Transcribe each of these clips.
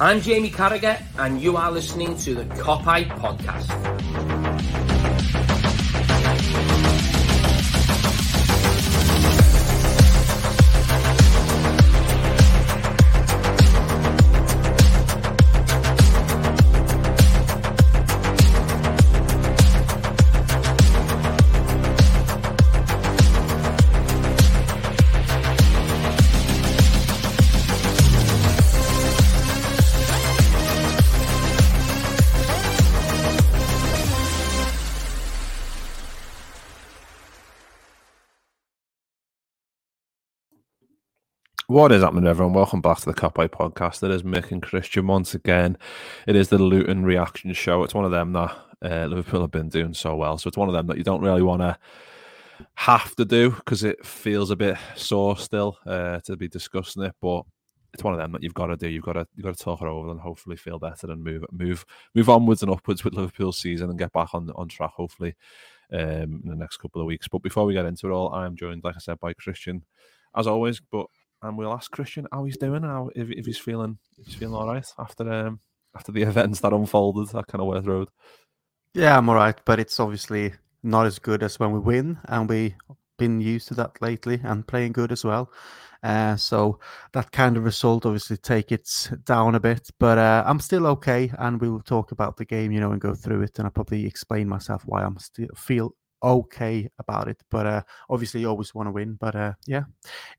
I'm Jamie Carragher, and you are listening to the Kop Podcast. What is happening, everyone? Welcome back to the Kop Eye Podcast. It is Mick and Kristian once again. It is the Luton reaction show. It's one of them that uh, Liverpool have been doing so well. So it's one of them that you don't really want to have to do because it feels a bit sore still uh, to be discussing it. But it's one of them that you've got to do. You've got to you've got to talk it over and hopefully feel better and move move move onwards and upwards with Liverpool's season and get back on on track. Hopefully um, in the next couple of weeks. But before we get into it all, I am joined, like I said, by Kristian as always. But and we'll ask Kristian how he's doing, how if, if he's feeling if he's feeling all right after um after the events that unfolded that Kenilworth Road. Yeah, I'm all right, but it's obviously not as good as when we win, and we've been used to that lately and playing good as well. Uh, so that kind of result obviously take it down a bit, but uh, I'm still okay, and we will talk about the game, you know, and go through it, and I'll probably explain myself why I'm still feel okay about it. But uh, obviously, you always want to win. But uh, yeah,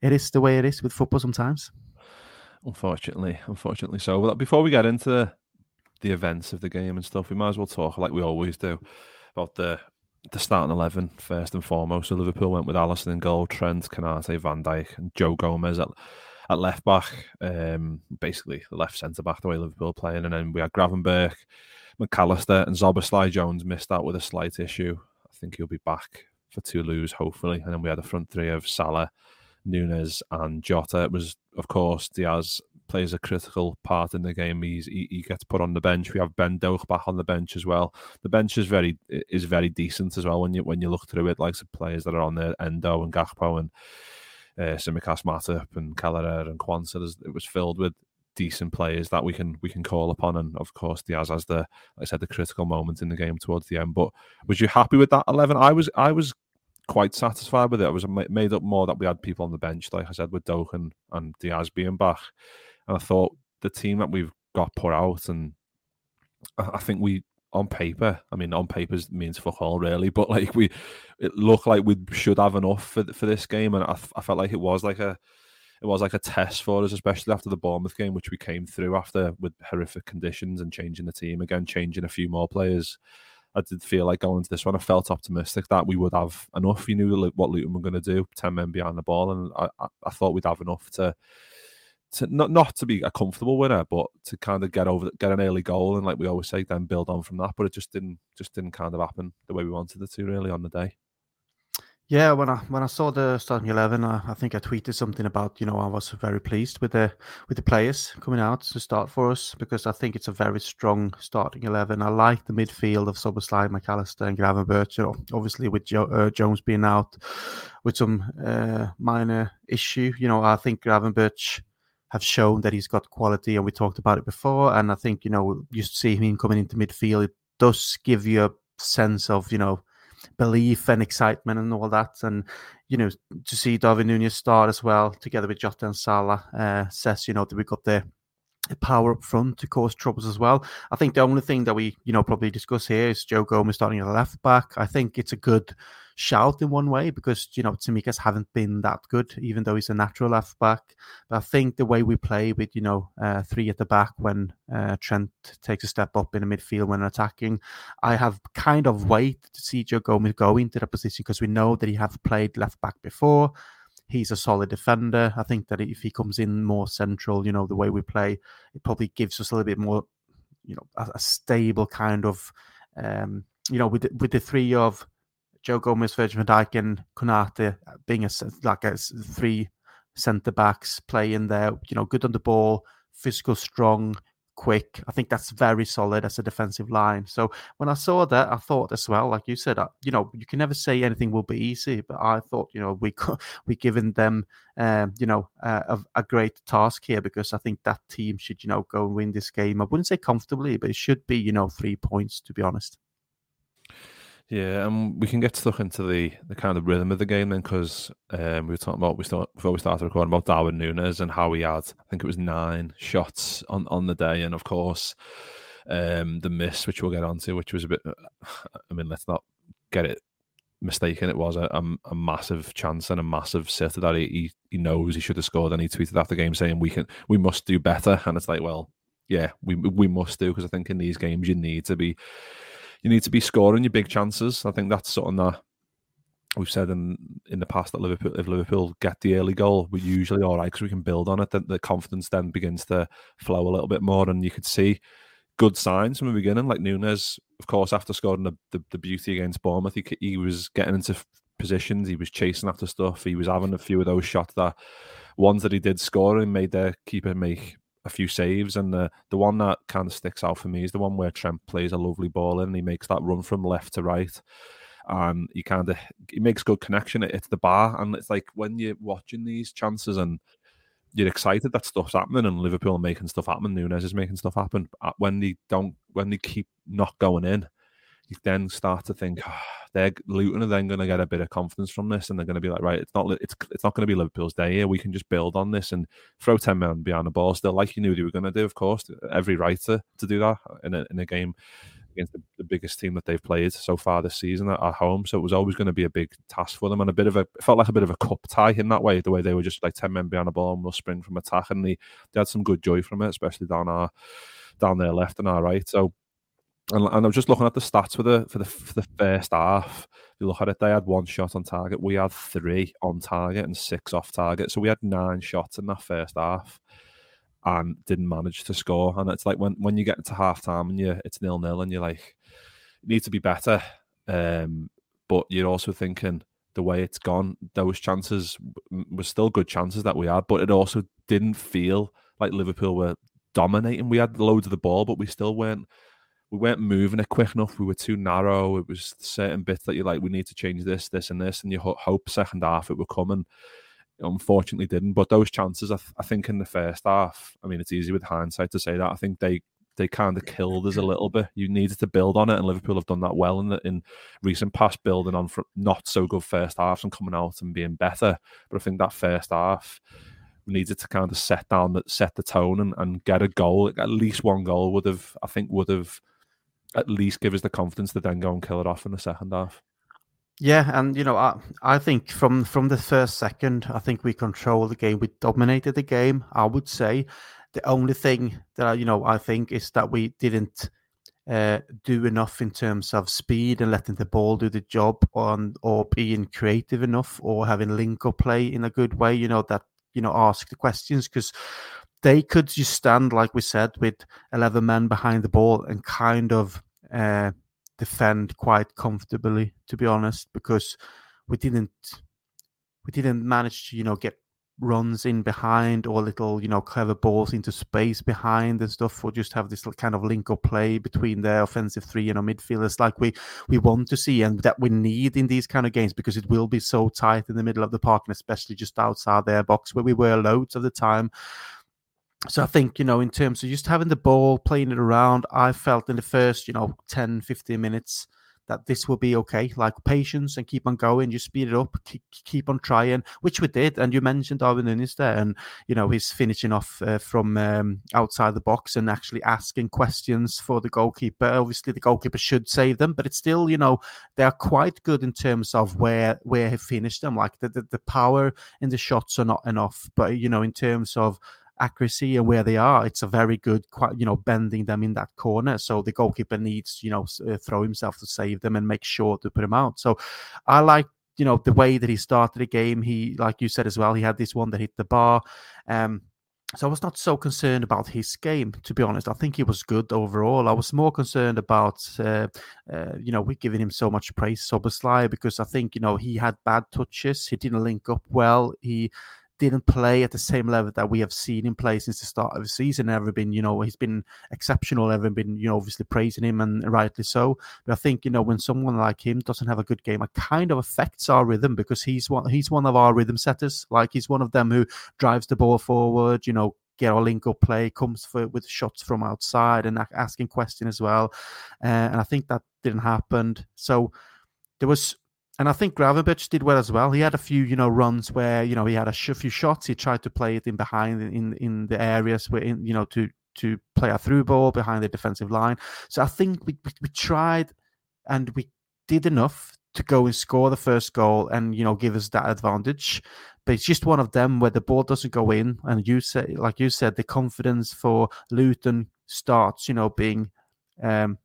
it is the way it is with football sometimes. Unfortunately, unfortunately so. Well, before we get into the events of the game and stuff, we might as well talk like we always do about the the starting eleven first and foremost. So Liverpool went with Alisson in goal, Trent, Konate, Van Dijk, and Joe Gomez at at left back. Um, basically left centre back the way Liverpool playing, and then we had Gravenberch, McAllister, and Szoboszlai Jones missed out with a slight issue think he'll be back for Toulouse, hopefully. And then we had a front three of Salah, Nunez, and Jota. It was, of course, Diaz plays a critical part in the game. He's, he, he gets put on the bench. We have Ben Doak back on the bench as well. The bench is very is very decent as well when you when you look through it. Like the players that are on there, Endo and Gakpo and uh, Tsimikas Matip and Kelleher and Quansah. It was filled with decent players that we can we can call upon, and of course Diaz has the, like I said, the critical moment in the game towards the end. But was you happy with that eleven? I was I was quite satisfied with it. I was made up more that we had people on the bench, like I said, with Doak and Diaz being back, and I thought the team that we've got put out, and I think we on paper, I mean, on paper means fuck all really, but like we, it looked like we should have enough for for this game, and I, I felt like it was like a it was like a test for us, especially after the Bournemouth game, which we came through after with horrific conditions and changing the team again, changing a few more players. I did feel like going into this one, I felt optimistic that we would have enough. You knew what Luton were going to do, ten men behind the ball, and I, I, I thought we'd have enough to to not not to be a comfortable winner, but to kind of get over get an early goal and like we always say, then build on from that. But it just didn't just didn't kind of happen the way we wanted it to really on the day. Yeah, when I when I saw the starting eleven, I, I, think I tweeted something about you know I was very pleased with the with the players coming out to start for us because I think it's a very strong starting eleven. I like the midfield of Szoboszlai, McAllister, and Gravenberch. You know, obviously with jo- uh, Jones being out with some uh, minor issue, you know I think Gravenberch have shown that he's got quality, and we talked about it before. And I think you know you see him coming into midfield, it does give you a sense of you know belief and excitement and all that. And you know, to see Darwin Nunez start as well together with Jota and Salah uh, says you know that we got the power up front to cause troubles as well. I think the only thing that we, you know, probably discuss here is Joe Gomez starting at the left back. I think it's a good shout in one way because you know Tsimikas haven't been that good, even though he's a natural left back. But I think the way we play with you know uh, three at the back when uh, Trent takes a step up in the midfield when attacking, I have kind of waited to see Joe Gomez go into that position because we know that he have played left back before. He's a solid defender. I think that if he comes in more central, you know, the way we play, it probably gives us a little bit more, you know, a, a stable kind of, um, you know, with the, with the three of Joe Gomez, Virgil van Dijk, and Konate being a like a three centre backs playing there. You know, good on the ball, physical, strong, quick. I think that's very solid as a defensive line. So when I saw that, I thought as well, like you said, uh, you know, you can never say anything will be easy, but I thought, you know, we we given them, um, you know, uh, a, a, great task here because I think that team should, you know, go and win this game. I wouldn't say comfortably, but it should be, you know, three points to be honest. Yeah, and we can get stuck into the, the kind of rhythm of the game then because um, we were talking about we start, before we started recording about Darwin Nunez and how he had I think it was nine shots on, on the day, and of course um, the miss which we'll get onto, which was a bit. I mean, let's not get it mistaken. It was a, a, a massive chance and a massive sitter that he, he, he knows he should have scored, and he tweeted after the game saying we can we must do better, and it's like well yeah we we must do because I think in these games you need to be you need to be scoring your big chances. I think that's something that we've said in in the past that Liverpool, if Liverpool get the early goal, we're usually all right because we can build on it. Then the confidence then begins to flow a little bit more, and you could see good signs from the beginning. Like Nunez, of course, after scoring the, the, the beauty against Bournemouth, he, he was getting into positions, he was chasing after stuff, he was having a few of those shots that ones that he did score and made the keeper make a few saves, and the the one that kind of sticks out for me is the one where Trent plays a lovely ball in, and he makes that run from left to right, and he kind of he makes good connection. It hits the bar, and it's like when you're watching these chances and you're excited that stuff's happening, and Liverpool are making stuff happen. Nunez is making stuff happen. Uh, when they don't, when they keep not going in, you then start to think oh, they're Luton are then going to get a bit of confidence from this, and they're going to be like, right, it's not it's it's not going to be Liverpool's day here. We can just build on this and throw ten men behind the ball still, like you knew they were going to do. Of course, every right to, do that in a in a game against the, the, biggest team that they've played so far this season at, at, home. So it was always going to be a big task for them and a bit of a felt like a bit of a cup tie in that way, the way they were just like ten men behind the ball and we'll spring from attack, and they, they had some good joy from it, especially down our down their left and our right. So and, and I'm just looking at the stats for the for the for the first half. If you look at it, they had one shot on target. We had three on target and six off target. So we had nine shots in that first half and didn't manage to score. And it's like when, when you get to half time and you it's nil nil and you're like, need to be better. Um, but you're also thinking the way it's gone, those chances were still good chances that we had, but it also didn't feel like Liverpool were dominating. We had loads of the ball, but we still weren't we weren't moving it quick enough. We were too narrow. It was certain bits that you're like, we need to change this, this, and this, and you hope second half it would come, and unfortunately didn't. But those chances, I, th- I think, in the first half, I mean, it's easy with hindsight to say that. I think they they kind of killed us a little bit. You needed to build on it, and Liverpool have done that well in the, in recent past, building on from not so good first halves and coming out and being better. But I think that first half needed to kind of set down, set the tone, and, and get a goal. At least one goal would have, I think, would have at least give us the confidence to then go and kill it off in the second half. Yeah, and you know, I I think from from the first second, I think we controlled the game. We dominated the game. I would say the only thing that I, you know I think is that we didn't uh, do enough in terms of speed and letting the ball do the job on or being creative enough or having link or play in a good way. You know that you know ask the questions because they could just stand, like we said, with 11 men behind the ball and kind of uh, defend quite comfortably, to be honest, because we didn't we didn't manage to you know get runs in behind or little, you know, clever balls into space behind and stuff, or just have this kind of link up play between the offensive three and our midfielders like we we want to see and that we need in these kind of games because it will be so tight in the middle of the park and especially just outside their box where we were loads of the time. So I think, you know, in terms of just having the ball, playing it around, I felt in the first, you know, 10, 15 minutes, that this will be okay. Like patience and keep on going, just speed it up, keep, keep on trying, which we did. And you mentioned Darwin Nunez there, and you know he's finishing off uh, from um, outside the box and actually asking questions for the goalkeeper. Obviously, the goalkeeper should save them, but it's still, you know, they are quite good in terms of where where he finished them. Like the, the, the power in the shots are not enough, but you know, in terms of accuracy and where they are, it's a very good, you know, bending them in that corner. So the goalkeeper needs, you know, uh, throw himself to save them and make sure to put them out. So I like you know the way that he started the game. He, like you said as well, he had this one that hit the bar. Um, so I was not so concerned about his game, to be honest. I think he was good overall. I was more concerned about, uh, uh, you know, we're giving him so much praise, Szoboszlai, because I think, you know, he had bad touches. He didn't link up well. He didn't play at the same level that we have seen him play since the start of the season. Never been, you know, he's been exceptional. Ever been, you know, obviously praising him and rightly so. But I think, you know, when someone like him doesn't have a good game, it kind of affects our rhythm because he's one he's one of our rhythm setters. Like he's one of them who drives the ball forward, you know, get our link up play, comes for with shots from outside and asking questions as well. Uh, and I think that didn't happen. So there was and I think Gravenberch did well as well. He had a few, you know, runs where you know he had a few shots. He tried to play it in behind in in the areas where in, you know to to play a through ball behind the defensive line. So I think we we, we tried and we did enough to go and score the first goal and you know give us that advantage. But it's just one of them where the ball doesn't go in, and you say, like you said, the confidence for Luton starts, you know, being um,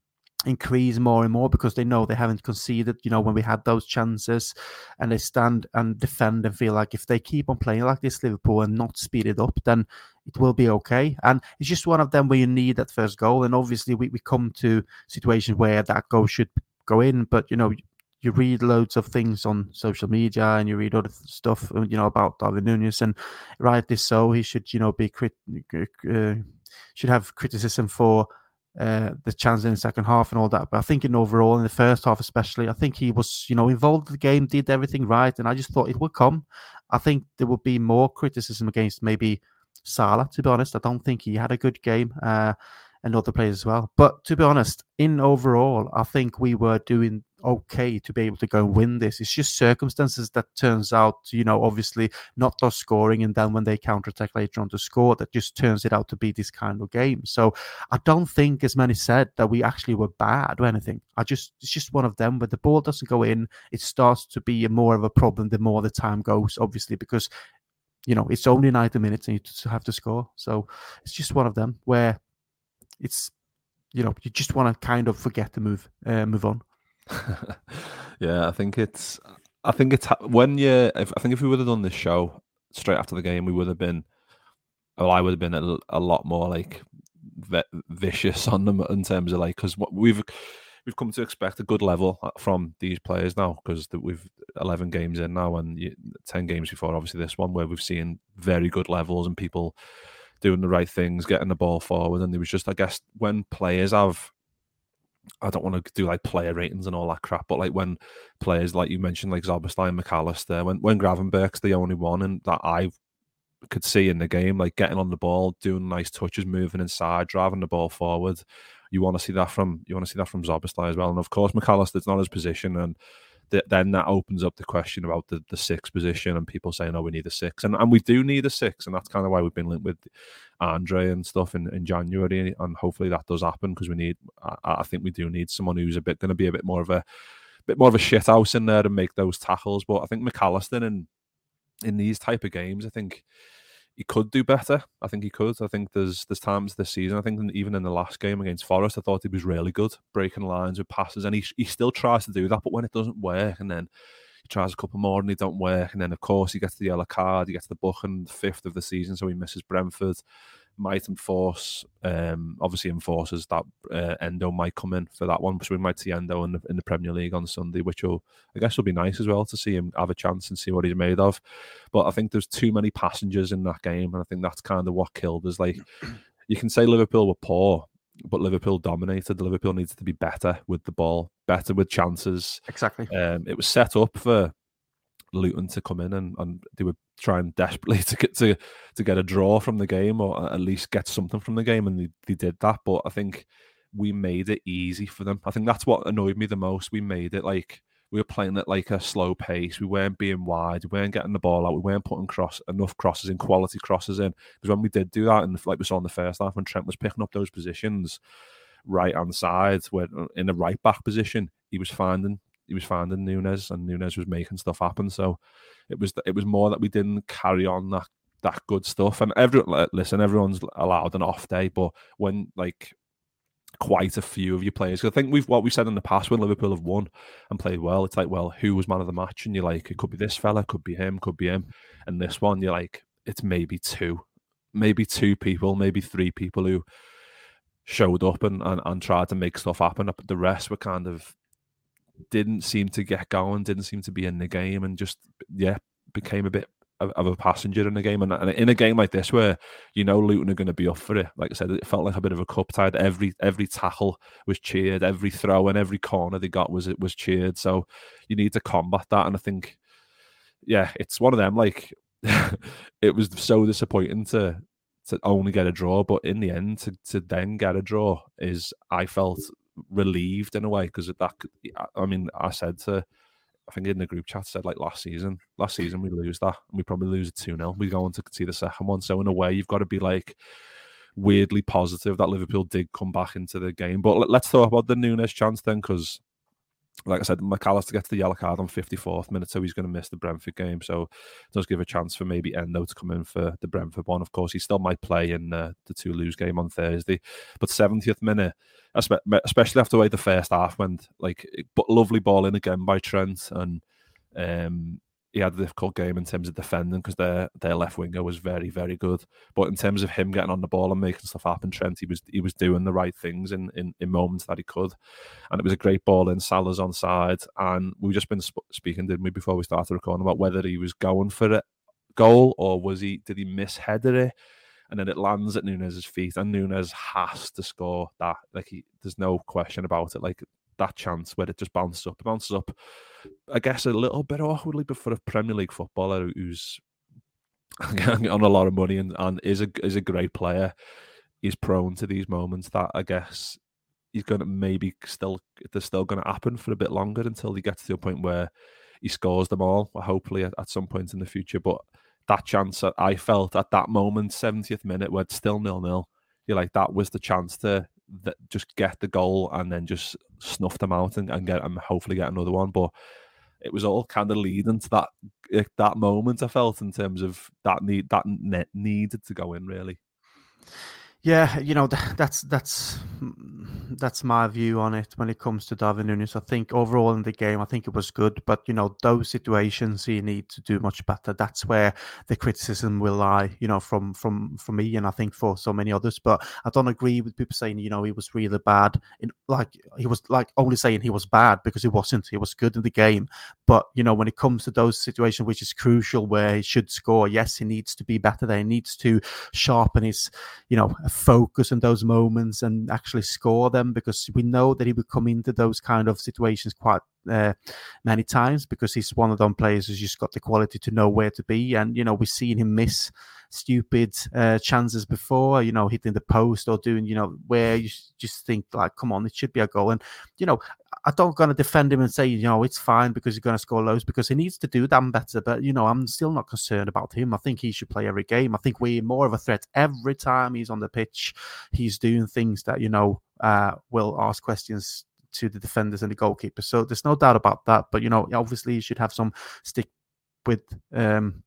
increase more and more because they know they haven't conceded, you know, when we had those chances and they stand and defend and feel like if they keep on playing like this, Liverpool, and not speed it up, then it will be okay. And it's just one of them where you need that first goal. And obviously, we, we come to situations where that goal should go in, but, you know, you read loads of things on social media and you read other stuff, uh, you know, about Darwin Nunez, and rightly so, he should, you know, be crit- uh, should have criticism for uh, the chance in the second half and all that. But I think in overall, in the first half especially, I think he was, you know, involved in the game, did everything right, and I just thought it would come. I think there would be more criticism against maybe Salah. To be honest, I don't think he had a good game. Uh, and other players as well. But to be honest, in overall, I think we were doing okay to be able to go and win this. It's just circumstances that turns out, you know, obviously not us scoring, and then when they counter attack later on to score, that just turns it out to be this kind of game. So I don't think, as many said, that we actually were bad or anything. I just it's just one of them where the ball doesn't go in, it starts to be more of a problem the more the time goes, obviously, because you know it's only 90 minutes and you have to score. So it's just one of them where it's you know you just want to kind of forget to move uh, move on. yeah, I think it's I think it's when you if, I think if we would have done this show straight after the game, we would have been well, I would have been a, a lot more like vicious on them in terms of like because we've we've come to expect a good level uh, from these players now because we've 11 games in now and 10 games before obviously this one where we've seen very good levels and people doing the right things, getting the ball forward. And it was just, I guess, when players have, I don't want to do like player ratings and all that crap, but like when players, like you mentioned, like and McAllister, when, when Gravenberch's the only one and that I could see in the game, like getting on the ball, doing nice touches, moving inside, driving the ball forward. You want to see that from you want to see that from Szoboszlai as well, and of course McAllister's not his position, and then that opens up the question about the, the six position and people saying, oh, we need a six. And, and we do need a six. And that's kind of why we've been linked with Andre and stuff in, in January. And hopefully that does happen because we need, I, I, think we do need someone who's a bit going to be a bit more of a, bit more of a shit house in there to make those tackles. But I think McAllister in, in these type of games, I think he could do better. I think he could. I think there's there's times this season. I think even in the last game against Forest, I thought he was really good breaking lines with passes, and he he still tries to do that. But when it doesn't work, and then he tries a couple more and they don't work, and then of course he gets the yellow card. He gets the book and fifth of the season, so he misses Brentford. might enforce, um, obviously enforces that uh, Endo might come in for that one. So we might see Endo in the, in the Premier League on Sunday, which will, I guess, will be nice as well to see him have a chance and see what he's made of. But I think there's too many passengers in that game, and I think that's kind of what killed us. Like, you can say Liverpool were poor, but Liverpool dominated. Liverpool needs to be better with the ball, better with chances. Exactly. Um, it was set up for Luton to come in and, and they were trying desperately to get to to get a draw from the game or at least get something from the game, and they, they did that. But I think we made it easy for them. I think that's what annoyed me the most. We made it like we were playing at like a slow pace. We weren't being wide. We weren't getting the ball out. We weren't putting cross enough crosses in, quality crosses in. Because when we did do that, and like we saw in the first half, when Trent was picking up those positions, right hand side, where uh, in the right back position, he was finding he was finding Nunez, and Nunez was making stuff happen. So it was it was more that we didn't carry on that that good stuff. And everyone, listen, everyone's allowed an off day, but when like quite a few of your players, I think we've what we've said in the past when Liverpool have won and played well, it's like, well, who was man of the match? And you're like, it could be this fella, could be him, could be him, and this one, you're like, it's maybe two, maybe two people, maybe three people who showed up and, and, and tried to make stuff happen. But the rest were kind of didn't seem to get going, didn't seem to be in the game, and just yeah, became a bit of, a passenger in the game. And, and, in a game like this, where you know Luton are going to be up for it, like I said, it felt like a bit of a cup tied. Every every tackle was cheered, every throw and every corner they got was it was cheered. So you need to combat that, and I think yeah, it's one of them. Like it was so disappointing to to only get a draw, but in the end, to, to then get a draw is I felt relieved in a way because that. I mean, I said to, I think in the group chat said like last season, last season we lose that and we probably lose it two 0 We go on to see the second one, so in a way you've got to be like weirdly positive that Liverpool did come back into the game. But let's talk about the Nunez chance then, because like I said, Mac Allister gets the yellow card on 54th minute, so he's going to miss the Brentford game. So does give a chance for maybe Endo to come in for the Brentford one. Of course, he still might play in uh, the Toulouse game on Thursday. But 70th minute, especially after the way the first half went, like, but lovely ball in again by Trent, and um, he had a difficult game in terms of defending because their their left winger was very very good. But in terms of him getting on the ball and making stuff happen, Trent he was he was doing the right things in in, in moments that he could, and it was a great ball in Salah's on side. And we've just been sp- speaking, didn't we, before we started recording about whether he was going for a goal or was he did he miss header it? And then it lands at Nunez's feet, and Nunez has to score that. Like he, there's no question about it. Like that chance where it just bounces up, it bounces up I guess a little bit awkwardly, but for a Premier League footballer who's on a lot of money and, and is a is a great player, he's prone to these moments that I guess he's going to maybe still they're still going to happen for a bit longer until he gets to a point where he scores them all. Hopefully at, at some point in the future, but that chance I felt at that moment, 70th minute, where it's still nil nil. You're like that was the chance to that just get the goal and then just snuff them out and, and get and hopefully get another one. But it was all kind of leading to that eh, that moment. I felt in terms of that need that net needed to go in really. Yeah, you know that's that's that's my view on it when it comes to Darwin Nunez. I think overall in the game, I think it was good, but you know those situations he need to do much better. That's where the criticism will lie, you know, from from from me and I think for so many others. But I don't agree with people saying you know he was really bad. In like he was like only saying he was bad because he wasn't. He was good in the game, but you know when it comes to those situations, which is crucial where he should score, yes, he needs to be better. There, he needs to sharpen his, you know focus in those moments and actually score them because we know that he would come into those kind of situations quite uh, many times because he's one of them players who's just got the quality to know where to be. And, you know, we've seen him miss stupid uh, chances before, you know, hitting the post or doing, you know, where you just think, like, come on, it should be a goal. And, you know, I don't going to defend him and say, you know, it's fine because he's going to score loads because he needs to do that better. But, you know, I'm still not concerned about him. I think he should play every game. I think we're more of a threat every time he's on the pitch. He's doing things that, you know, uh, will ask questions to the defenders and the goalkeeper. So there's no doubt about that. But, you know, obviously you should have some stick with um,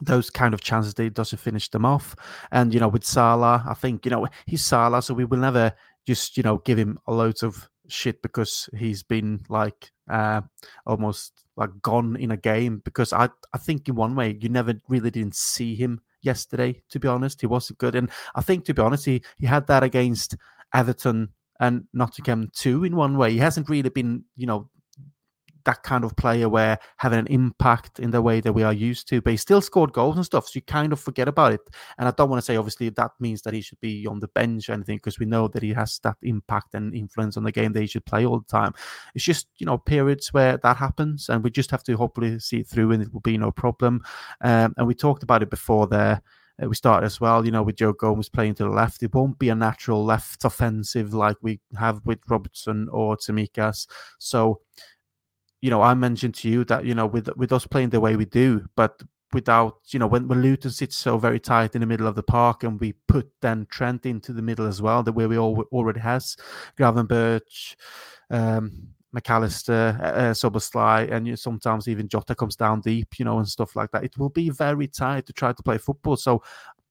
those kind of chances that he doesn't finish them off. And, you know, with Salah, I think, you know, he's Salah, so we will never just, you know, give him a loads of shit because he's been like uh, almost like gone in a game because I I think in one way you never really didn't see him yesterday. To be honest, he wasn't good, and I think to be honest, he he had that against Everton and Nottingham too. In one way, he hasn't really been you know that kind of player where having an impact in the way that we are used to. But he still scored goals and stuff, so you kind of forget about it. And I don't want to say obviously that means that he should be on the bench or anything because we know that he has that impact and influence on the game that he should play all the time. It's just you know periods where that happens, and we just have to hopefully see it through, and it will be no problem. Um, and we talked about it before there uh, we started as well, you know, with Joe Gomez playing to the left. It won't be a natural left offensive like we have with Robertson or Tsimikas. So you know, I mentioned to you that you know with with us playing the way we do, but without you know when, when Luton sits so very tight in the middle of the park and we put then Trent into the middle as well, the way we all, already has Gravenberch, um, McAllister, uh, Szoboszlai, and you know, sometimes even Jota comes down deep, you know, and stuff like that. It will be very tight to try to play football. So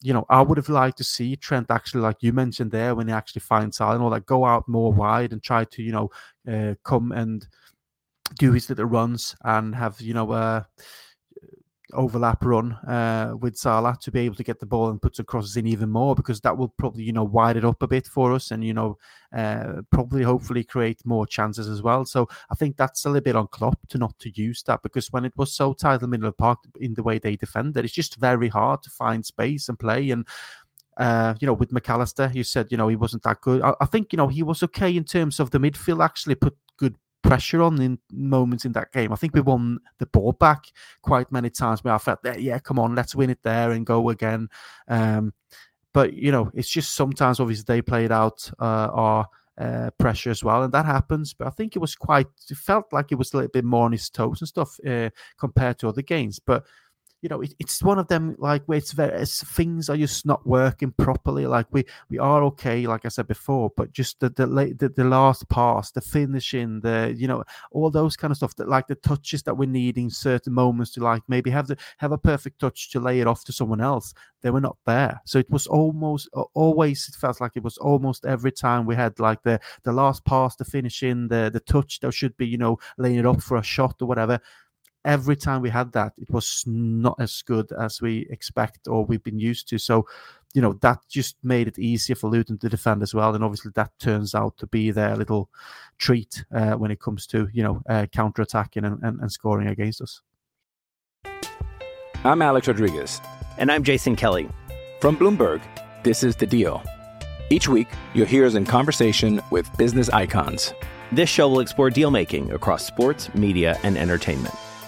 you know, I would have liked to see Trent actually, like you mentioned there, when he actually finds out and all that, go out more wide and try to, you know, uh, come and do his little runs and have you know a overlap run uh, with Salah to be able to get the ball and put the crosses in even more because that will probably you know widen it up a bit for us and you know uh, probably hopefully create more chances as well. So I think that's a little bit on Klopp to not to use that because when it was so tight in the middle of the park in the way they defended, it's just very hard to find space and play and. Uh, you know, with McAllister, you said, you know, he wasn't that good. I, I think, you know, he was okay in terms of the midfield, actually put good pressure on in moments in that game. I think we won the ball back quite many times where I felt that, yeah, come on, let's win it there and go again. Um, but, you know, it's just sometimes obviously they played out uh, our uh, pressure as well, and that happens. But I think it was quite, it felt like it was a little bit more on his toes and stuff uh, compared to other games. But you know, it, it's one of them like where it's very it's, things are just not working properly. Like we we are okay, like I said before, but just the the the, the last pass, the finishing, the you know, all those kind of stuff that like the touches that we need in certain moments to like maybe have the have a perfect touch to lay it off to someone else. They were not there, so it was almost always it felt like it was almost every time we had like the the last pass, the finishing, the the touch that should be you know laying it up for a shot or whatever every time we had that, it was not as good as we expect or we've been used to. So, you know, that just made it easier for Luton to defend as well. And obviously, that turns out to be their little treat uh, when it comes to, you know, uh, counter attacking and, and, and scoring against us. I'm Alex Rodriguez. And I'm Jason Kelly. From Bloomberg, this is The Deal. Each week, you'll hear us in conversation with business icons. This show will explore deal making across sports, media, and entertainment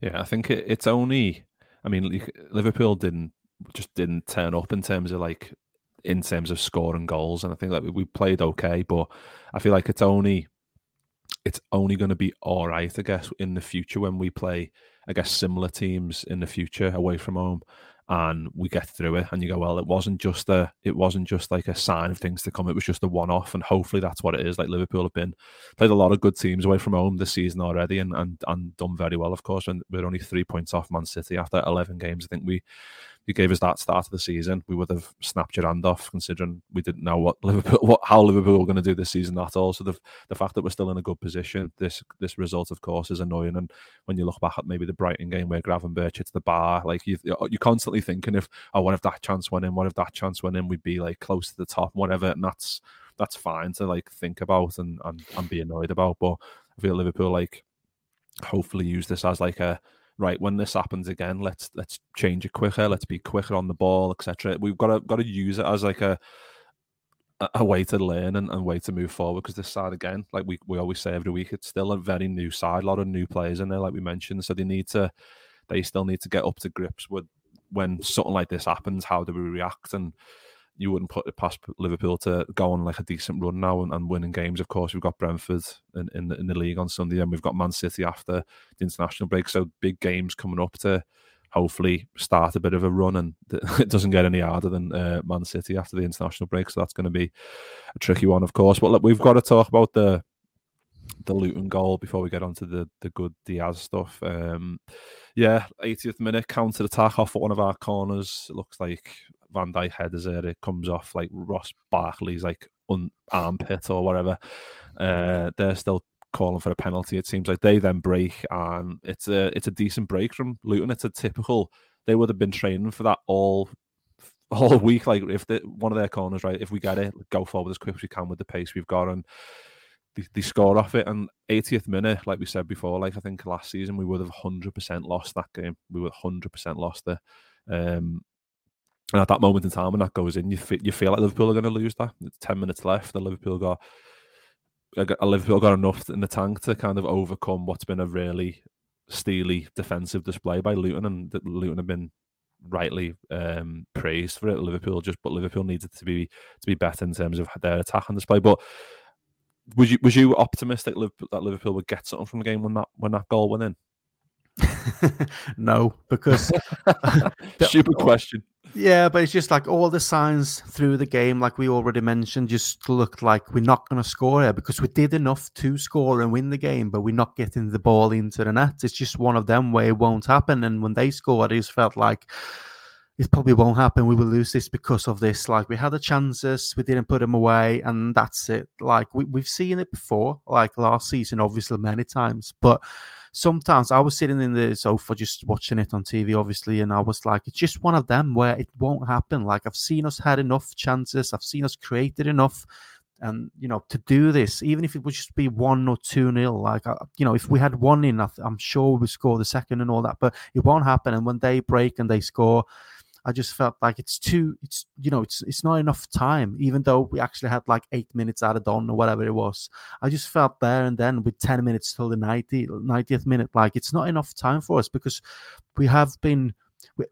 Yeah, I think it, it's only. I mean, Liverpool didn't just didn't turn up in terms of like in terms of scoring goals, and I think that like, we played okay, but I feel like it's only it's only going to be all right, I guess, in the future when we play, I guess, similar teams in the future away from home and we get through it and you go well it wasn't just a it wasn't just like a sign of things to come it was just a one-off and hopefully that's what it is like liverpool have been played a lot of good teams away from home this season already and and, and done very well of course and we're only three points off man city after 11 games. I think we you gave us that start of the season, we would have snapped your hand off, considering we didn't know what Liverpool, what how Liverpool were going to do this season at all. So the the fact that we're still in a good position, this this result, of course, is annoying. And when you look back at maybe the Brighton game where Gravenberch hits the bar, like you you're constantly thinking if oh, what if that chance went in, what if that chance went in, we'd be like close to the top, whatever. And that's that's fine to like think about and and, and be annoyed about. But I feel Liverpool like hopefully use this as like a right when this happens again let's let's change it quicker let's be quicker on the ball etc we've got to got to use it as like a a way to learn and, and way to move forward because this side again like we, we always say every week it's still a very new side a lot of new players in there like we mentioned so they need to they still need to get up to grips with when something like this happens. How do we react? And you wouldn't put it past Liverpool to go on like a decent run now and, and winning games. Of course, we've got Brentford in, in the, in the league on Sunday, and we've got Man City after the international break. So big games coming up to hopefully start a bit of a run, and it doesn't get any harder than uh, Man City after the international break. So that's going to be a tricky one, of course. But look, we've got to talk about the the Luton goal before we get onto the the good Diaz stuff. Um, yeah, 80th minute counter attack off at one of our corners. It looks like Van Dijk headers it. It comes off like Ross Barkley's like un- armpit or whatever. Uh, they're still calling for a penalty. It seems like they then break, and it's a it's a decent break from Luton. It's a typical. They would have been training for that all all week. Like if the, one of their corners, right? If we get it, go forward as quick as we can with the pace we've got, and they, they score off it. And 80th minute, like we said before, like I think last season we would have 100% lost that game. We would 100% lost it. Um, and at that moment in time, when that goes in, you feel, you feel like Liverpool are going to lose that. It's 10 minutes left. The Liverpool got a Liverpool got enough in the tank to kind of overcome what's been a really steely defensive display by Luton, and Luton have been rightly um, praised for it. Liverpool just, but Liverpool needed to be to be better in terms of their attack and display. But was you was you optimistic that Liverpool would get something from the game when that when that goal went in? no, because stupid question. Yeah, but it's just like all the signs through the game, like we already mentioned, just looked like we're not going to score here because we did enough to score and win the game, but we're not getting the ball into the net. It's just one of them where it won't happen. And when they scored, it just felt like it probably won't happen. We will lose this because of this. Like we had the chances, we didn't put them away, and that's it. Like we, we've seen it before, like last season, obviously many times, but sometimes I was sitting in the sofa just watching it on TV, obviously, and I was like, it's just one of them where it won't happen. Like I've seen us had enough chances, I've seen us created enough. And you know, to do this, even if it would just be one or two nil, like uh, you know, if we had one in, I'm sure we would score the second and all that. But it won't happen. And when they break and they score, I just felt like it's too, it's you know, it's it's not enough time. Even though we actually had like eight minutes out of done or whatever it was, I just felt there and then with ten minutes till the 90, 90th minute, like it's not enough time for us because we have been,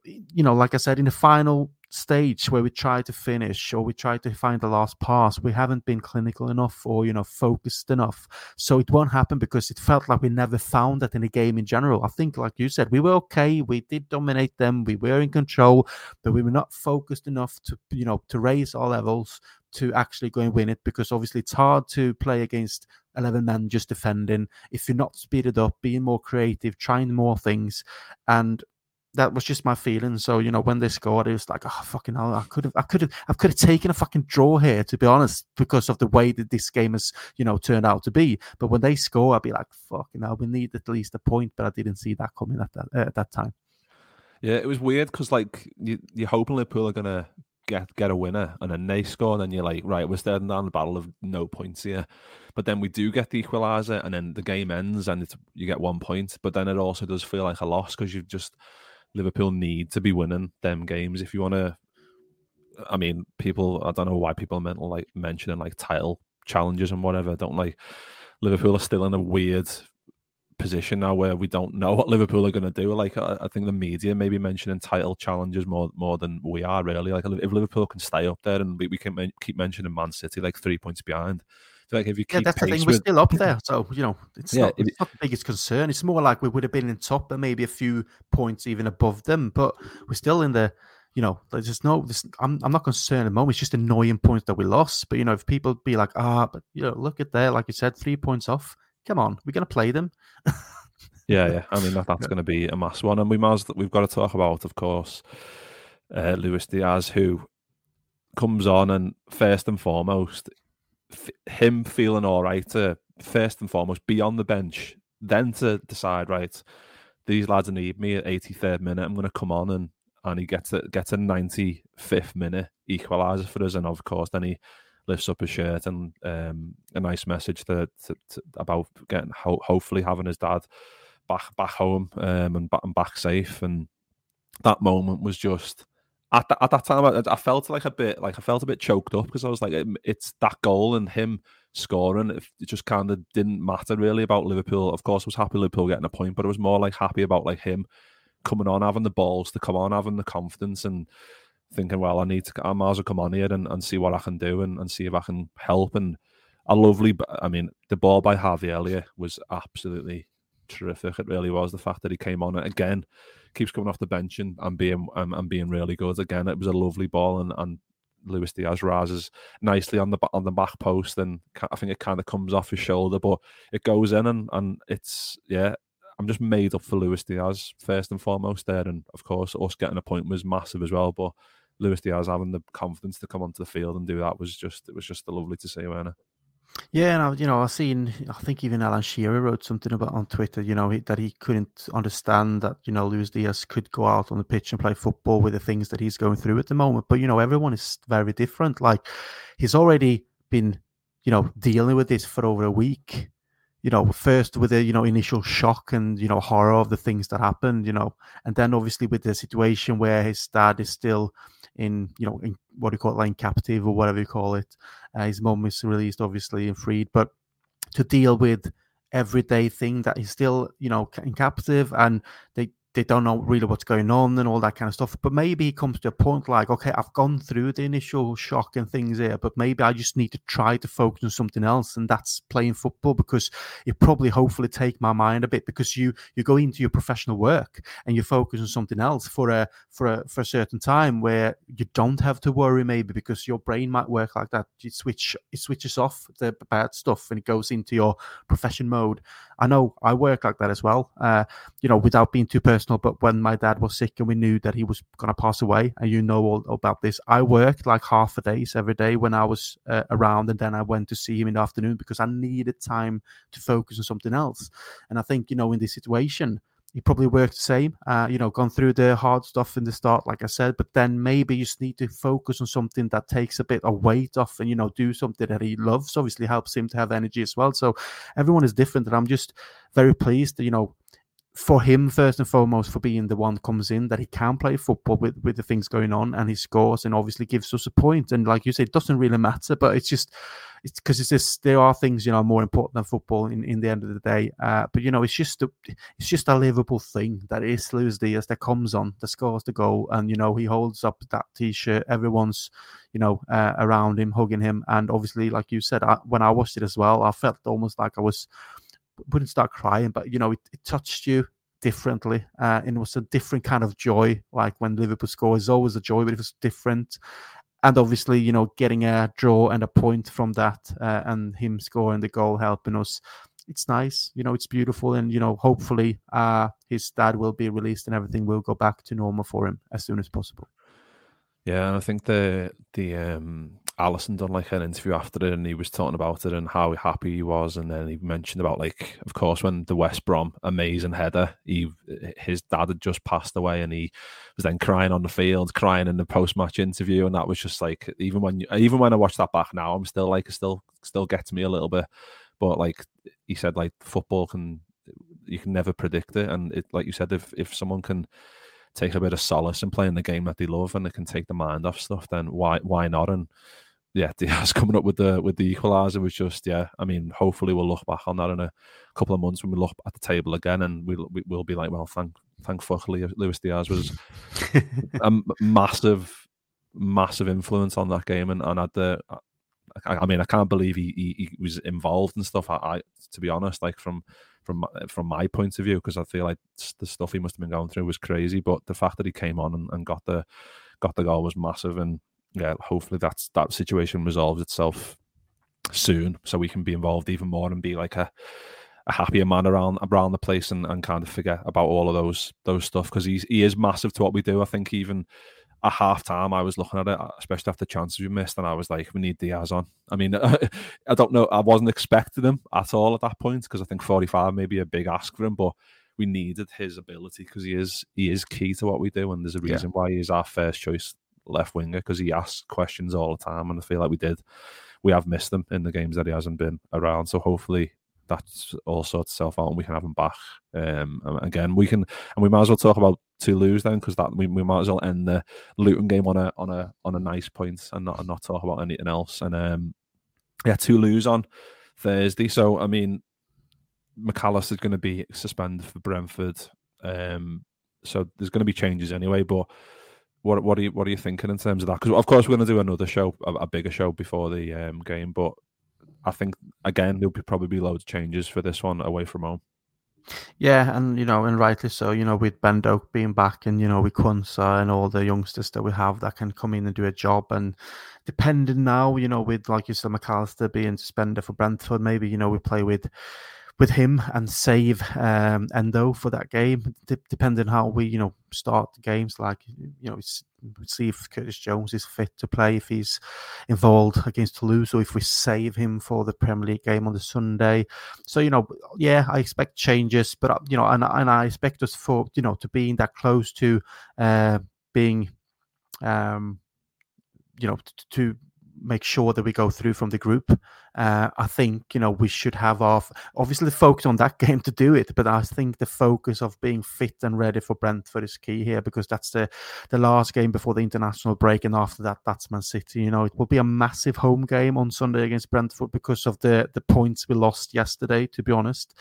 you know, like I said, in the final stage where we try to finish or we try to find the last pass, we haven't been clinical enough or, you know, focused enough. So it won't happen because it felt like we never found that in the game in general. I think, like you said, we were okay. We did dominate them. We were in control, but we were not focused enough to, you know, to raise our levels to actually go and win it because obviously it's hard to play against 11 men just defending if you're not speeded up, being more creative, trying more things. And that was just my feeling. So you know, when they scored, it was like, oh fucking hell, I could have, I could have, I could have taken a fucking draw here, to be honest, because of the way that this game has, you know, turned out to be. But when they score, I'd be like, fucking hell, we need at least a point. But I didn't see that coming at that uh, at that time. Yeah, it was weird because like you, you're hoping Liverpool are gonna get get a winner, and then they score, and then you're like, right, we're staring down the battle of no points here. But then we do get the equaliser, and then the game ends, and you get one point. But then it also does feel like a loss because you've just Liverpool need to be winning them games if you want to. I mean, people. I don't know why people are like mentioning like title challenges and whatever. don't like Liverpool are still in a weird position now where we don't know what Liverpool are going to do. Like I, I, think the media maybe mentioning title challenges more more than we are really. Like if Liverpool can stay up there and we, we can keep mentioning Man City like three points behind, like if you keep yeah, that's the thing. With... We're still up there, so you know it's, yeah, not, it's not the biggest concern. It's more like we would have been in top and maybe a few points even above them, but we're still in the. You know, there's just no. This, I'm I'm not concerned at the moment. It's just annoying points that we lost. But you know, if people be like, ah, but you know, look at there, like you said, three points off. Come on, we're gonna play them. yeah, yeah. I mean, that, that's going to be a mass one, and we must we've got to talk about, of course, uh, Luis Diaz, who comes on and first and foremost him feeling all right to first and foremost be on the bench, then to decide right, these lads need me at 83rd minute. I'm going to come on and and he gets a gets a 95th minute equaliser for us, and of course then he lifts up his shirt and um, a nice message to, to, to about getting ho- hopefully having his dad back back home um, and, and back safe. And that moment was just at, the, at that time, I, I, felt like a bit like I felt a bit choked up because I was like, it, it's that goal and him scoring. It, just kind of didn't matter really about Liverpool. Of course, I was happy Liverpool getting a point, but it was more like happy about like him coming on, having the balls to come on, having the confidence, and thinking, well, I need to, I might as well come on here and, and see what I can do and, and see if I can help. And a lovely, I mean, the ball by Harvey Elliott was absolutely terrific. It really was. The fact that he came on it again, keeps coming off the bench and, and being um, and being really good. Again, it was a lovely ball, and, and Luis Diaz rises nicely on the on the back post, and I think it kind of comes off his shoulder, but it goes in, and and it's yeah. I'm just made up for Luis Diaz first and foremost there, and of course us getting a point was massive as well. But Luis Diaz having the confidence to come onto the field and do that was just it was just lovely to see, Werner. Yeah, and I, you know, I've seen. I think even Alan Shearer wrote something about on Twitter. You know, he, that he couldn't understand that you know Luis Diaz could go out on the pitch and play football with the things that he's going through at the moment. But you know, everyone is very different. Like he's already been, you know, dealing with this for over a week. You know, first with the you know initial shock and you know horror of the things that happened. You know, and then obviously with the situation where his dad is still in you know in what do you call it, like captive or whatever you call it. Uh, his mum is released, obviously, and freed, but to deal with everyday thing that he's still you know in captive and they they don't know really what's going on and all that kind of stuff. But maybe he comes to a point like, okay, I've gone through the initial shock and things here, but maybe I just need to try to focus on something else, and that's playing football because it probably hopefully take my mind a bit because you you go into your professional work and you focus on something else for a for a for a certain time where you don't have to worry maybe because your brain might work like that. You switch it switches off the bad stuff and it goes into your profession mode. I know I work like that as well. Uh, you know, without being too personal, but when my dad was sick and we knew that he was going to pass away, and you know all about this, I worked like half a days every day when I was uh, around, and then I went to see him in the afternoon because I needed time to focus on something else. And I think you know, in this situation, he probably worked the same. Uh, you know, gone through the hard stuff in the start, like I said, but then maybe you just need to focus on something that takes a bit of weight off, and you know, do something that he loves. Obviously, helps him to have energy as well. So everyone is different, and I'm just very pleased. That, you know, for him first and foremost for being the one comes in that he can play football with with the things going on and he scores and obviously gives us a point. And like you said it doesn't really matter but it's just it's because it's just there are things you know more important than football in, in the end of the day. Uh, but you know it's just a, it's just a livable thing that is Luis Diaz that comes on that scores the goal and you know he holds up that t-shirt. Everyone's you know uh, around him hugging him. And obviously like you said I, when I watched it as well I felt almost like I was wouldn't start crying, but you know, it, it touched you differently. Uh, and it was a different kind of joy. Like when Liverpool score is always a joy, but it was different. And obviously, you know, getting a draw and a point from that, uh, and him scoring the goal, helping us. It's nice, you know, it's beautiful, and you know, hopefully, uh, his dad will be released and everything will go back to normal for him as soon as possible. Yeah, and I think the the um Alisson done like an interview after it, and he was talking about it and how happy he was, and then he mentioned about like, of course, when the West Brom amazing header, he his dad had just passed away, and he was then crying on the field, crying in the post match interview, and that was just like even when even when I watch that back now, I'm still like it still still gets me a little bit, but like he said, like football can you can never predict it, and it like you said, if if someone can take a bit of solace in playing the game that they love and they can take the mind off stuff, then why why not? And yeah, Diaz coming up with the with the equaliser was just yeah. I mean, hopefully we'll look back on that in a couple of months when we look at the table again, and we'll we'll be like, well, thank thank fuck Luis Diaz was a massive massive influence on that game, and and had the. I, I mean, I can't believe he, he, he was involved and stuff. I, I, to be honest, like from from from my point of view, because I feel like the stuff he must have been going through was crazy. But the fact that he came on and, and got the got the goal was massive, and yeah, hopefully that's that situation resolves itself soon, so we can be involved even more and be like a a happier man around around the place and, and kind of forget about all of those those stuff because he's he is massive to what we do. I think even at half time I was looking at it, especially after chances we missed, and I was like, we need Diaz on. I mean, I don't know, I wasn't expecting him at all at that point because I think 45 may be a big ask for him, but we needed his ability because he is he is key to what we do, and there's a reason yeah. why he's our first choice left winger because he asks questions all the time, and I feel like we did. We have missed them in the games that he hasn't been around. So hopefully that's all sorts itself out and we can have him back. Um, again, we can, and we might as well talk about Toulouse then because that we, we might as well end the Luton game on a on a on a nice point and not and not talk about anything else. And um, yeah, lose on Thursday. So I mean, Mac Allister is going to be suspended for Brentford. Um, so there's going to be changes anyway. But what what are you what are you thinking in terms of that? Because of course we're going to do another show, a, a bigger show before the um, game. But I think again there'll be probably be loads of changes for this one away from home. Yeah, and you know, and rightly so. You know, with Ben Doak being back, and you know, with Quansah and all the youngsters that we have that can come in and do a job, and depending now, you know, with like you said, Mac Allister being suspended for Brentford, maybe you know we play with with him and save um, Endo for that game, D- depending how we you know start the games. Like you know, see if Curtis Jones is fit to play, if he's involved against Toulouse, or if we save him for the Premier League game on the Sunday. So you know, yeah, I expect changes, but uh, you know, and and I expect us for you know to being that close to uh, being. Um, you know, to, to make sure that we go through from the group. Uh, I think you know we should have off obviously focus on that game to do it, but I think the focus of being fit and ready for Brentford is key here because that's the the last game before the international break, and after that that's Man City. You know it will be a massive home game on Sunday against Brentford because of the the points we lost yesterday. To be honest,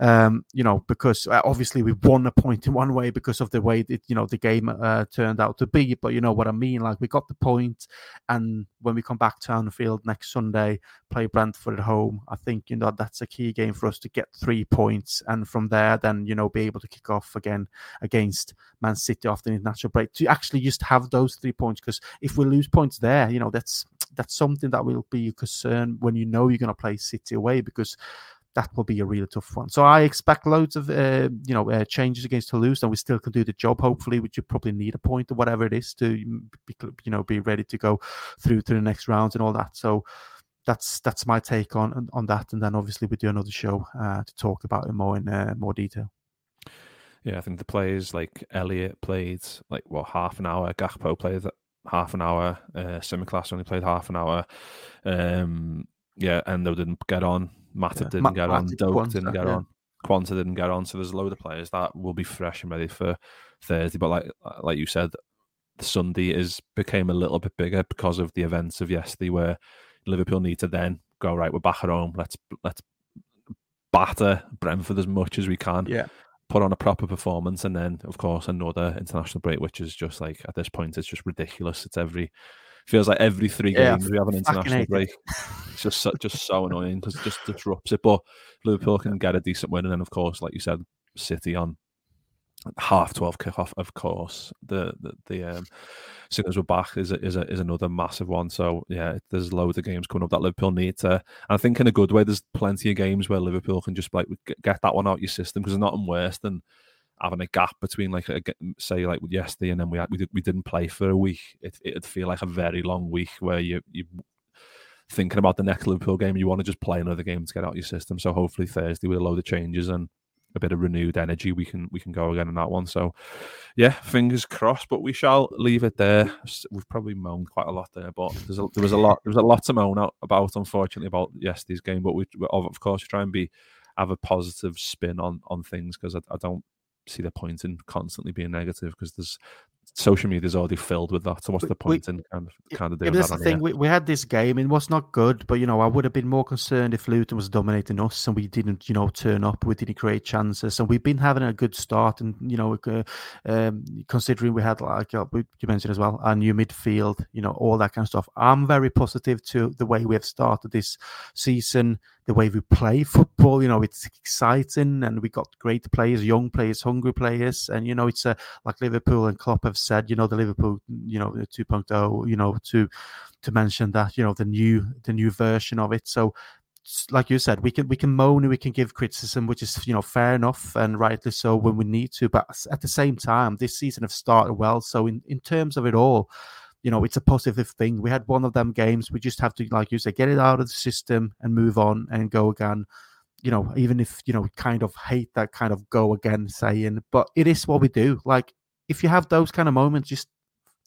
um, you know because uh, obviously we won a point in one way because of the way that you know the game uh, turned out to be, but you know what I mean. Like we got the point, and when we come back to Anfield next Sunday, play Brentford at home. I think you know that's a key game for us to get three points, and from there, then you know be able to kick off again against Man City after the international break to actually just have those three points. Because if we lose points there, you know that's that's something that will be a concern when you know you're going to play City away because that will be a really tough one. So I expect loads of uh, you know uh, changes against Toulouse, and we still can do the job. Hopefully, which you probably need a point or whatever it is to be, you know be ready to go through to the next rounds and all that. So that's that's my take on on that. And then obviously we do another show uh, to talk about it more in uh, more detail. Yeah, I think the players like Elliott played like what half an hour. Gakpo played half an hour. Uh, Tsimikas only played half an hour. Um, yeah, Endo didn't get on. Matip yeah. didn't Ma- get on. Doak didn't get yeah. on. Quansah didn't get on. So there's a load of players that will be fresh and ready for Thursday. But like like you said, Sunday is became a little bit bigger because of the events of yesterday, where Liverpool need to then go right. We're back at home. Let's let's batter Brentford as much as we can. Yeah. Put on a proper performance, and then of course another international break, which is just like at this point, it's just ridiculous. It's every feels like every three games yeah, we have an international break. It's just so, just so annoying because it just disrupts it. But Liverpool can get a decent win, and then of course, like you said, City on half twelve kickoff, of course. The the, the um, as soon as we're back is a, is a, is another massive one. So yeah, there's loads of games coming up that Liverpool need to. I think in a good way, there's plenty of games where Liverpool can just like get that one out of your system because there's nothing worse than having a gap between like a, say like yesterday and then we we, did, we didn't play for a week. It it'd feel like a very long week where you you thinking about the next Liverpool game. You want to just play another game to get out your system. So hopefully Thursday with a load of changes and a bit of renewed energy, we can we can go again in that one. So, yeah, fingers crossed. But we shall leave it there. We've probably moaned quite a lot there, but a, there was a lot there was a lot to moan out about, unfortunately, about yesterday's game. But we, of course, try and be have a positive spin on on things because I, I don't see the point in constantly being negative because there's social media is already filled with that. So what's the point we, in kind of kind of doing that's that? the thing. We, we, had this game and was not good, but you know I would have been more concerned if Luton was dominating us and we didn't, you know, turn up. We didn't create chances, and we've been having a good start. And you know, uh, um, considering we had like uh, you mentioned as well, our new midfield, you know, all that kind of stuff. I'm very positive to the way we have started this season the way we play football. You know, it's exciting, and we got great players, young players, hungry players, and you know, it's a like Liverpool and Klopp have said. You know, the Liverpool, you know, 2.0. You know, to to mention that, you know, the new the new version of it. So like you said, we can we can moan and we can give criticism, which is you know fair enough and rightly so when we need to. But at the same time, this season have started well. So in in terms of it all, you know, it's a positive thing. We had one of them games. We just have to, like you say, get it out of the system and move on and go again. You know, even if, you know, kind of hate that kind of go again saying, but it is what we do. Like, if you have those kind of moments, just,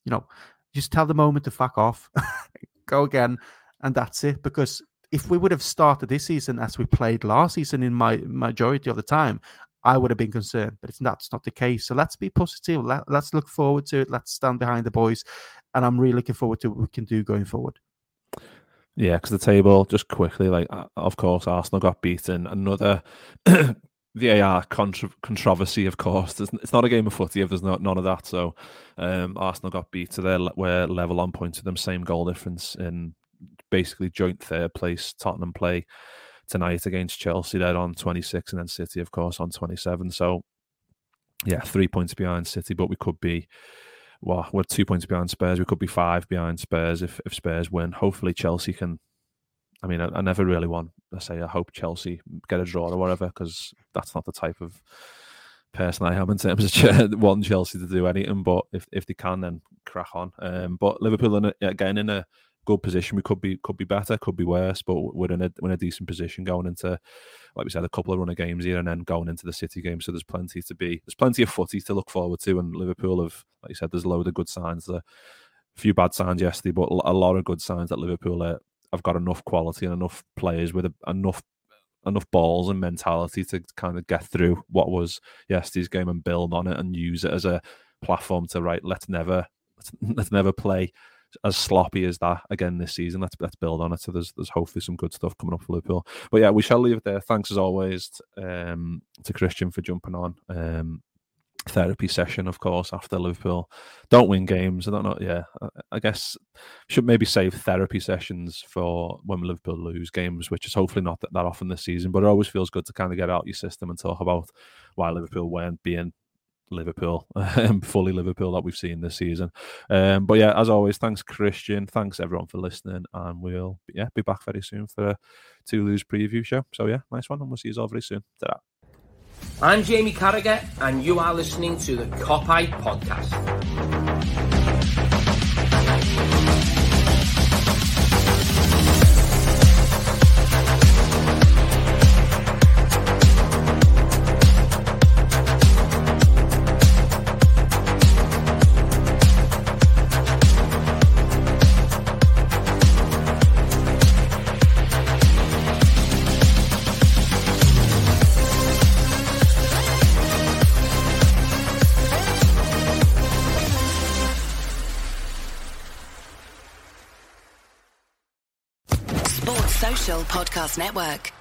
you know, just tell the moment to fuck off, go again, and that's it. Because if we would have started this season as we played last season in my majority of the time, I would have been concerned, but it's not, it's not the case. So let's be positive. Let, us look forward to it. Let's stand behind the boys and I'm really looking forward to what we can do going forward. Yeah, because the table just quickly, like of course, Arsenal got beaten. Another VAR contra- controversy, of course. It's not a game of footy if there's not none of that. So um, Arsenal got beat to their level on points with them, same goal difference in basically joint third place. Tottenham play tonight against Chelsea. They're on 26, and then City, of course, on 27. So yeah, three points behind City, but we could be well, we're two points behind Spurs. We could be five behind Spurs if, if Spurs win. Hopefully, Chelsea can I mean, I, I, never really want. I say I hope Chelsea get a draw or whatever because that's not the type of person I am in terms of wanting Chelsea to do anything. But if if they can, then crack on. Um, but Liverpool in a, again in a good position. We could be could be better, could be worse, but we're in a we're in a decent position going into, like we said, a couple of runner games here, and then going into the City game. So there's plenty to be. There's plenty of footy to look forward to, and Liverpool have, like you said, there's a load of good signs. There, a few bad signs yesterday, but a lot of good signs that Liverpool are I've got enough quality and enough players with a, enough enough balls and mentality to kind of get through what was yesterday's game and build on it and use it as a platform to right. Let's never let's, let's never play as sloppy as that again this season. Let's let's build on it. So there's there's hopefully some good stuff coming up for Liverpool. But yeah, we shall leave it there. Thanks as always um, to Kristian for jumping on. Um, therapy session, of course, after Liverpool don't win games. I don't know. Yeah, I guess should maybe save therapy sessions for when Liverpool lose games, which is hopefully not that, that often this season. But it always feels good to kind of get out your system and talk about why Liverpool weren't being Liverpool, fully Liverpool that we've seen this season. Um, but yeah, as always, thanks Kristian, thanks everyone for listening, and we'll yeah be back very soon for a Toulouse preview show. So yeah, nice one, and we'll see you all very soon. Ta-da. I'm Jamie Carragher, and you are listening to the Copeye Podcast. Podcast Network.